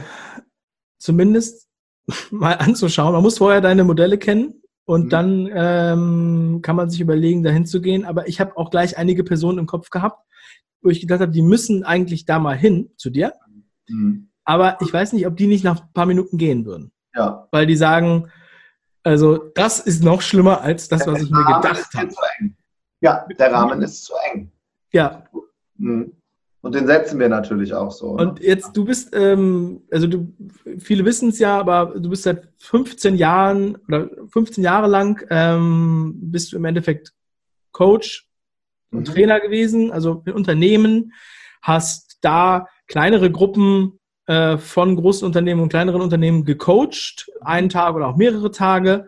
zumindest mal anzuschauen. Man muss vorher deine Modelle kennen und mhm. dann ähm, kann man sich überlegen, dahin zu gehen. Aber ich habe auch gleich einige Personen im Kopf gehabt, wo ich gedacht habe, die müssen eigentlich da mal hin zu dir. Mhm. Aber ich weiß nicht, ob die nicht nach ein paar Minuten gehen würden. Ja. Weil die sagen, also das ist noch schlimmer als das, was ich mir gedacht habe. Ja, der Rahmen ist zu eng. Ja. Mhm. Und den setzen wir natürlich auch so. Und ne? jetzt, du bist, ähm, also du, viele wissen es ja, aber du bist seit 15 Jahren oder 15 Jahre lang ähm, bist du im Endeffekt Coach mhm. Trainer gewesen, also in Unternehmen, hast da kleinere Gruppen äh, von großen Unternehmen und kleineren Unternehmen gecoacht, einen Tag oder auch mehrere Tage.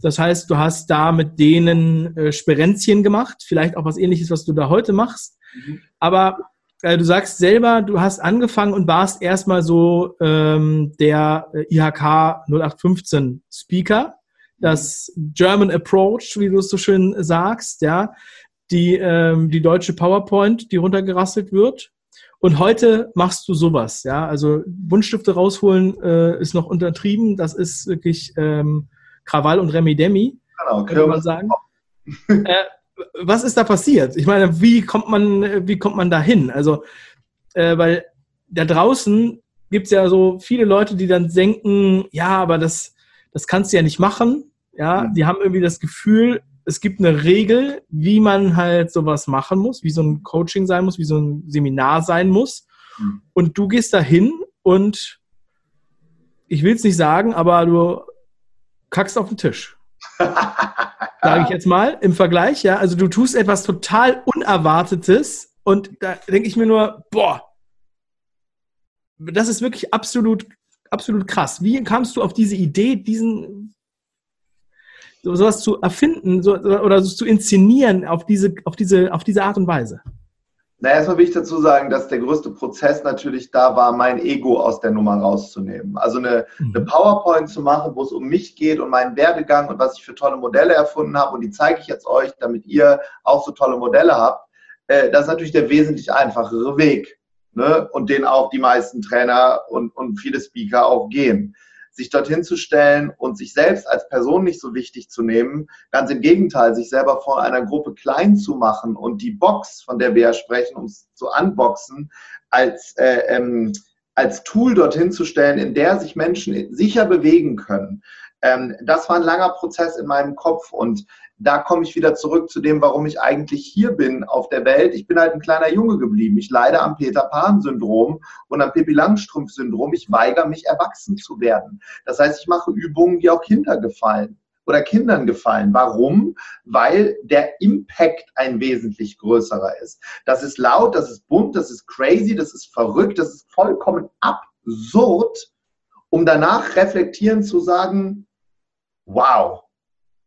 Das heißt, du hast da mit denen äh, Sperenzien gemacht, vielleicht auch was ähnliches, was du da heute machst. Mhm. Aber äh, du sagst selber, du hast angefangen und warst erstmal so ähm, der äh, IHK 0815 Speaker, das German Approach, wie du es so schön sagst, ja, die, ähm, die deutsche PowerPoint, die runtergerasselt wird. Und heute machst du sowas, ja. Also Buntstifte rausholen äh, ist noch untertrieben. Das ist wirklich ähm, Krawall und Remi Demi, genau, könnte man sagen. äh, was ist da passiert? Ich meine, wie kommt man, wie kommt man da hin? Also, äh, weil da draußen gibt es ja so viele Leute, die dann denken, ja, aber das, das kannst du ja nicht machen. Ja, die haben irgendwie das Gefühl, es gibt eine Regel, wie man halt sowas machen muss, wie so ein Coaching sein muss, wie so ein Seminar sein muss. Mhm. Und du gehst da hin und ich will es nicht sagen, aber du kackst auf den Tisch. Sage ich jetzt mal im Vergleich, ja. Also du tust etwas total Unerwartetes und da denke ich mir nur, boah, das ist wirklich absolut, absolut krass. Wie kamst du auf diese Idee, diesen sowas zu erfinden so, oder so zu inszenieren auf diese, auf, diese, auf diese Art und Weise? Na, erstmal will ich dazu sagen, dass der größte Prozess natürlich da war, mein Ego aus der Nummer rauszunehmen. Also eine, mhm. eine PowerPoint zu machen, wo es um mich geht und meinen Werdegang und was ich für tolle Modelle erfunden habe und die zeige ich jetzt euch, damit ihr auch so tolle Modelle habt. Äh, das ist natürlich der wesentlich einfachere Weg. Ne? Und den auch die meisten Trainer und, und viele Speaker auch gehen sich dorthin zu stellen und sich selbst als Person nicht so wichtig zu nehmen. Ganz im Gegenteil, sich selber vor einer Gruppe klein zu machen und die Box, von der wir ja sprechen, um es zu unboxen, als, äh, ähm, als Tool dorthin zu stellen, in der sich Menschen sicher bewegen können. Ähm, das war ein langer Prozess in meinem Kopf und da komme ich wieder zurück zu dem, warum ich eigentlich hier bin auf der Welt. Ich bin halt ein kleiner Junge geblieben. Ich leide am Peter Pan-Syndrom und am Pippi Langstrumpf-Syndrom. Ich weigere mich, erwachsen zu werden. Das heißt, ich mache Übungen, die auch Kinder gefallen oder Kindern gefallen. Warum? Weil der Impact ein wesentlich größerer ist. Das ist laut, das ist bunt, das ist crazy, das ist verrückt, das ist vollkommen absurd, um danach reflektieren zu sagen, wow,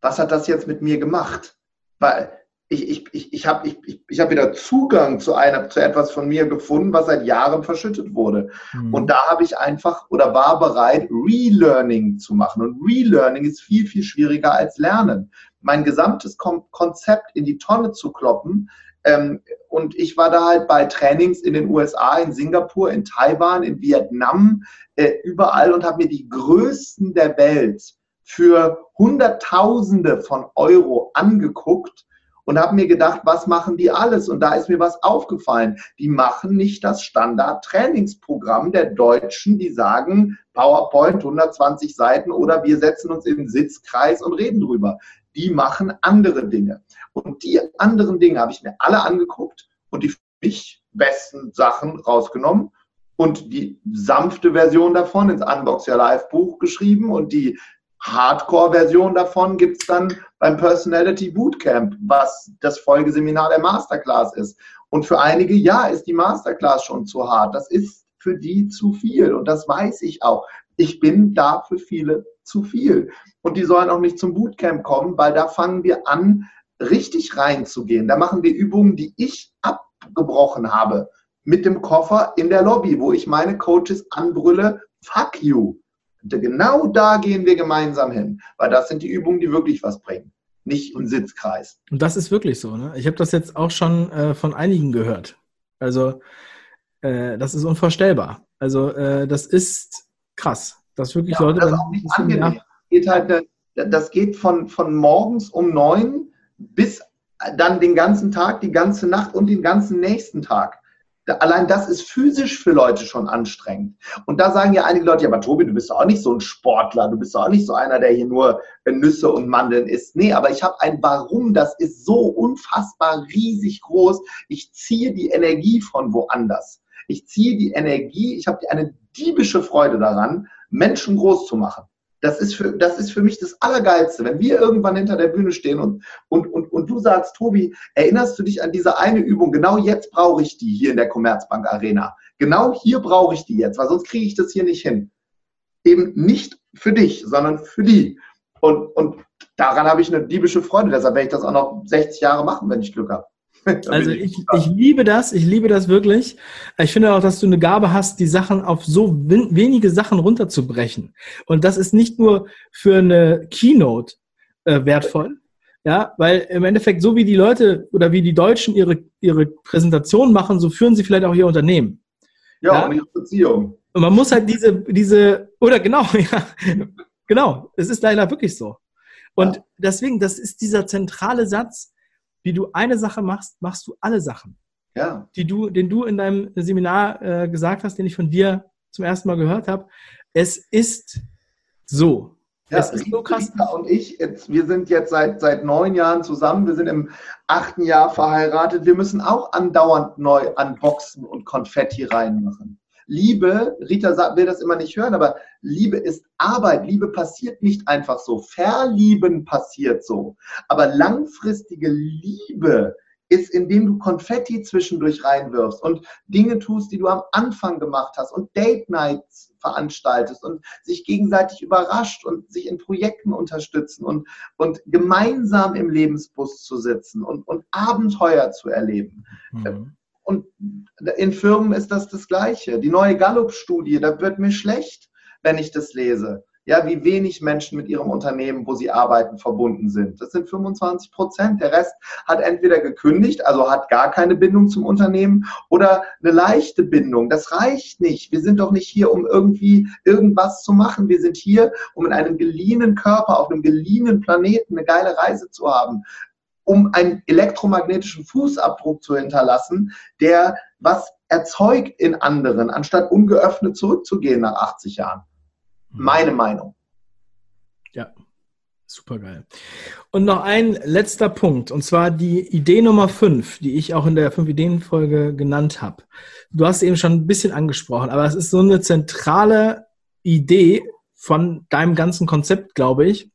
was hat das jetzt mit mir gemacht? Weil ich, ich, ich, ich habe ich, ich, ich hab wieder Zugang zu, einer, zu etwas von mir gefunden, was seit Jahren verschüttet wurde. Mhm. Und da habe ich einfach oder war bereit, Relearning zu machen. Und Relearning ist viel, viel schwieriger als Lernen. Mein gesamtes Konzept in die Tonne zu kloppen. Ähm, und ich war da halt bei Trainings in den USA, in Singapur, in Taiwan, in Vietnam, äh, überall und habe mir die größten der Welt für Hunderttausende von Euro angeguckt und habe mir gedacht, was machen die alles? Und da ist mir was aufgefallen. Die machen nicht das Standard-Trainingsprogramm der Deutschen, die sagen, PowerPoint 120 Seiten oder wir setzen uns in den Sitzkreis und reden drüber. Die machen andere Dinge. Und die anderen Dinge habe ich mir alle angeguckt und die für mich besten Sachen rausgenommen und die sanfte Version davon ins Unbox Your Live Buch geschrieben und die Hardcore-Version davon gibt es dann beim Personality Bootcamp, was das Folgeseminar der Masterclass ist. Und für einige, ja, ist die Masterclass schon zu hart. Das ist für die zu viel. Und das weiß ich auch. Ich bin da für viele zu viel. Und die sollen auch nicht zum Bootcamp kommen, weil da fangen wir an, richtig reinzugehen. Da machen wir Übungen, die ich abgebrochen habe mit dem Koffer in der Lobby, wo ich meine Coaches anbrülle, fuck you. Genau da gehen wir gemeinsam hin, weil das sind die Übungen, die wirklich was bringen, nicht im Sitzkreis. Und das ist wirklich so. Ne? Ich habe das jetzt auch schon äh, von einigen gehört. Also äh, das ist unvorstellbar. Also äh, das ist krass. Das wirklich ja, Leute. Das ist auch nicht angenehm. Geht halt, das geht von, von morgens um neun bis dann den ganzen Tag, die ganze Nacht und den ganzen nächsten Tag. Allein das ist physisch für Leute schon anstrengend. Und da sagen ja einige Leute, ja, aber Tobi, du bist doch auch nicht so ein Sportler, du bist doch auch nicht so einer, der hier nur Nüsse und Mandeln isst. Nee, aber ich habe ein Warum, das ist so unfassbar riesig groß. Ich ziehe die Energie von woanders. Ich ziehe die Energie, ich habe eine diebische Freude daran, Menschen groß zu machen. Das ist, für, das ist für mich das Allergeilste. Wenn wir irgendwann hinter der Bühne stehen und, und, und, und du sagst, Tobi, erinnerst du dich an diese eine Übung? Genau jetzt brauche ich die hier in der Commerzbank Arena. Genau hier brauche ich die jetzt, weil sonst kriege ich das hier nicht hin. Eben nicht für dich, sondern für die. Und, und daran habe ich eine diebische Freude. Deshalb werde ich das auch noch 60 Jahre machen, wenn ich Glück habe. Also ich, ich liebe das, ich liebe das wirklich. Ich finde auch, dass du eine Gabe hast, die Sachen auf so wenige Sachen runterzubrechen. Und das ist nicht nur für eine Keynote äh, wertvoll, ja, weil im Endeffekt, so wie die Leute oder wie die Deutschen ihre, ihre Präsentation machen, so führen sie vielleicht auch ihr Unternehmen. Ja, ja? und ihre Beziehung. Und man muss halt diese, diese, oder genau, ja, genau, es ist leider wirklich so. Und ja. deswegen, das ist dieser zentrale Satz, wie du eine Sache machst, machst du alle Sachen. Ja. Die du, den du in deinem Seminar äh, gesagt hast, den ich von dir zum ersten Mal gehört habe. Es ist so. Ja, es ist so krass. und ich, jetzt, wir sind jetzt seit, seit neun Jahren zusammen. Wir sind im achten Jahr verheiratet. Wir müssen auch andauernd neu unboxen und Konfetti reinmachen. Liebe, Rita will das immer nicht hören, aber Liebe ist Arbeit. Liebe passiert nicht einfach so. Verlieben passiert so. Aber langfristige Liebe ist, indem du Konfetti zwischendurch reinwirfst und Dinge tust, die du am Anfang gemacht hast und Date Nights veranstaltest und sich gegenseitig überrascht und sich in Projekten unterstützen und, und gemeinsam im Lebensbus zu sitzen und, und Abenteuer zu erleben. Mhm. Und in Firmen ist das das Gleiche. Die neue Gallup-Studie, da wird mir schlecht, wenn ich das lese. Ja, wie wenig Menschen mit ihrem Unternehmen, wo sie arbeiten, verbunden sind. Das sind 25 Prozent. Der Rest hat entweder gekündigt, also hat gar keine Bindung zum Unternehmen oder eine leichte Bindung. Das reicht nicht. Wir sind doch nicht hier, um irgendwie irgendwas zu machen. Wir sind hier, um in einem geliehenen Körper, auf einem geliehenen Planeten eine geile Reise zu haben um einen elektromagnetischen Fußabdruck zu hinterlassen, der was erzeugt in anderen, anstatt ungeöffnet zurückzugehen nach 80 Jahren. Mhm. Meine Meinung. Ja, super geil. Und noch ein letzter Punkt, und zwar die Idee Nummer 5, die ich auch in der 5-Ideen-Folge genannt habe. Du hast eben schon ein bisschen angesprochen, aber es ist so eine zentrale Idee von deinem ganzen Konzept, glaube ich.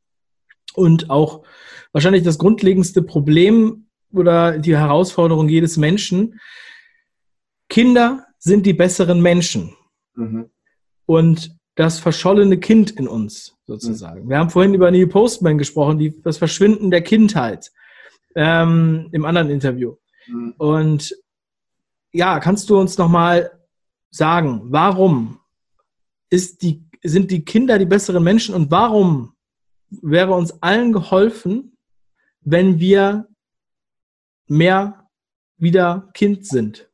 Und auch wahrscheinlich das grundlegendste Problem oder die Herausforderung jedes Menschen. Kinder sind die besseren Menschen. Mhm. Und das verschollene Kind in uns sozusagen. Mhm. Wir haben vorhin über Neil Postman gesprochen, die, das Verschwinden der Kindheit ähm, im anderen Interview. Mhm. Und ja, kannst du uns nochmal sagen, warum ist die, sind die Kinder die besseren Menschen und warum wäre uns allen geholfen, wenn wir mehr wieder Kind sind?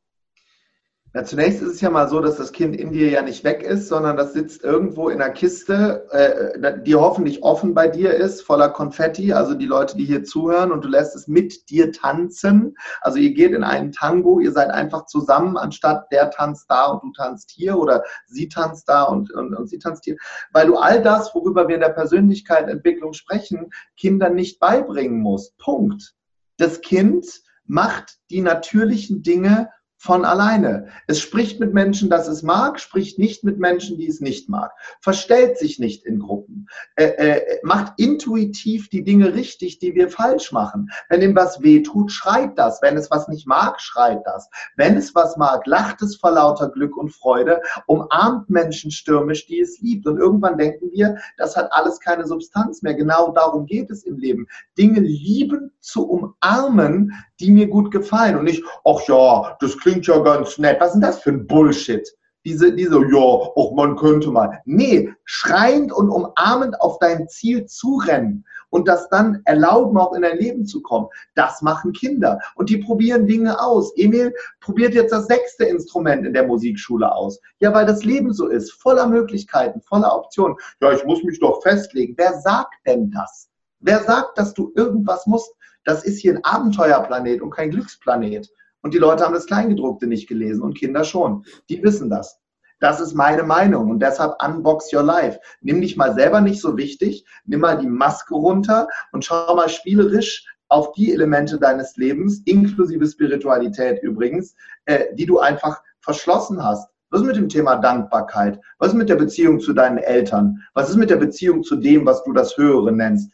Ja, zunächst ist es ja mal so, dass das Kind in dir ja nicht weg ist, sondern das sitzt irgendwo in einer Kiste, äh, die hoffentlich offen bei dir ist, voller Konfetti, also die Leute, die hier zuhören und du lässt es mit dir tanzen. Also ihr geht in einen Tango, ihr seid einfach zusammen, anstatt der tanzt da und du tanzt hier oder sie tanzt da und, und, und sie tanzt hier, weil du all das, worüber wir in der Persönlichkeitsentwicklung sprechen, Kindern nicht beibringen musst. Punkt. Das Kind macht die natürlichen Dinge von alleine. Es spricht mit Menschen, dass es mag, spricht nicht mit Menschen, die es nicht mag. Verstellt sich nicht in Gruppen. Äh, äh, macht intuitiv die Dinge richtig, die wir falsch machen. Wenn ihm was weh tut, schreit das. Wenn es was nicht mag, schreit das. Wenn es was mag, lacht es vor lauter Glück und Freude, umarmt Menschen stürmisch, die es liebt. Und irgendwann denken wir, das hat alles keine Substanz mehr. Genau darum geht es im Leben. Dinge lieben zu umarmen, die mir gut gefallen. Und nicht, ach ja, das klingt klingt ja ganz nett. Was ist denn das für ein Bullshit? Diese, diese, ja, auch man könnte mal. Nee, schreiend und umarmend auf dein Ziel zurennen und das dann erlauben, auch in dein Leben zu kommen. Das machen Kinder. Und die probieren Dinge aus. Emil probiert jetzt das sechste Instrument in der Musikschule aus. Ja, weil das Leben so ist, voller Möglichkeiten, voller Optionen. Ja, ich muss mich doch festlegen. Wer sagt denn das? Wer sagt, dass du irgendwas musst? Das ist hier ein Abenteuerplanet und kein Glücksplanet. Und die Leute haben das Kleingedruckte nicht gelesen und Kinder schon. Die wissen das. Das ist meine Meinung und deshalb unbox your life. Nimm dich mal selber nicht so wichtig, nimm mal die Maske runter und schau mal spielerisch auf die Elemente deines Lebens, inklusive Spiritualität übrigens, äh, die du einfach verschlossen hast. Was ist mit dem Thema Dankbarkeit? Was ist mit der Beziehung zu deinen Eltern? Was ist mit der Beziehung zu dem, was du das Höhere nennst?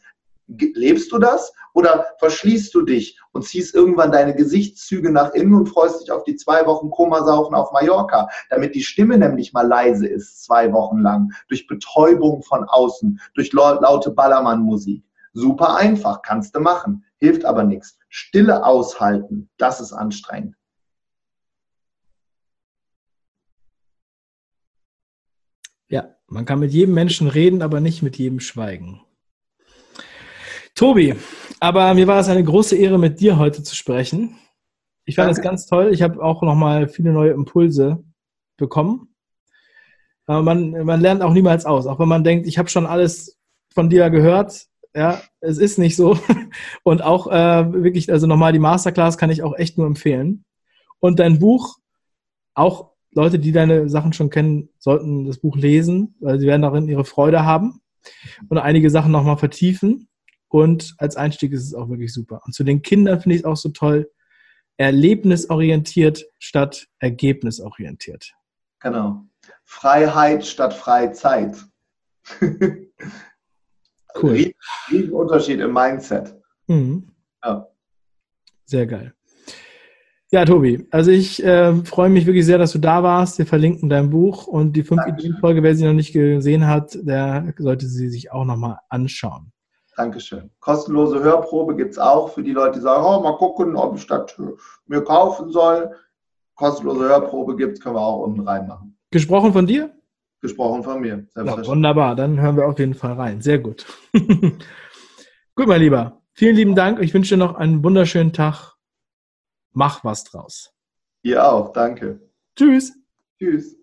Lebst du das oder verschließt du dich und ziehst irgendwann deine Gesichtszüge nach innen und freust dich auf die zwei Wochen Komasaufen auf Mallorca, damit die Stimme nämlich mal leise ist, zwei Wochen lang, durch Betäubung von außen, durch laute Ballermann-Musik. Super einfach, kannst du machen, hilft aber nichts. Stille aushalten, das ist anstrengend. Ja, man kann mit jedem Menschen reden, aber nicht mit jedem schweigen. Tobi, aber mir war es eine große Ehre, mit dir heute zu sprechen. Ich fand es ganz toll. Ich habe auch nochmal viele neue Impulse bekommen. Man, man lernt auch niemals aus, auch wenn man denkt, ich habe schon alles von dir gehört. Ja, es ist nicht so. Und auch äh, wirklich, also nochmal die Masterclass kann ich auch echt nur empfehlen. Und dein Buch, auch Leute, die deine Sachen schon kennen, sollten das Buch lesen, weil sie werden darin ihre Freude haben und einige Sachen nochmal vertiefen. Und als Einstieg ist es auch wirklich super. Und zu den Kindern finde ich es auch so toll, erlebnisorientiert statt ergebnisorientiert. Genau. Freiheit statt Freizeit. cool. Riesen Unterschied im Mindset. Mhm. Ja. Sehr geil. Ja, Tobi, also ich äh, freue mich wirklich sehr, dass du da warst. Wir verlinken dein Buch und die fünf Ideen-Folge, wer sie noch nicht gesehen hat, der sollte sie sich auch nochmal anschauen. Dankeschön. Kostenlose Hörprobe gibt es auch für die Leute, die sagen, oh, mal gucken, ob ich das mir kaufen soll. Kostenlose Hörprobe gibt es, können wir auch unten reinmachen. Gesprochen von dir? Gesprochen von mir. Ja, wunderbar, dann hören wir auf jeden Fall rein. Sehr gut. gut, mein Lieber. Vielen lieben Dank. Ich wünsche dir noch einen wunderschönen Tag. Mach was draus. Ihr auch, danke. Tschüss. Tschüss.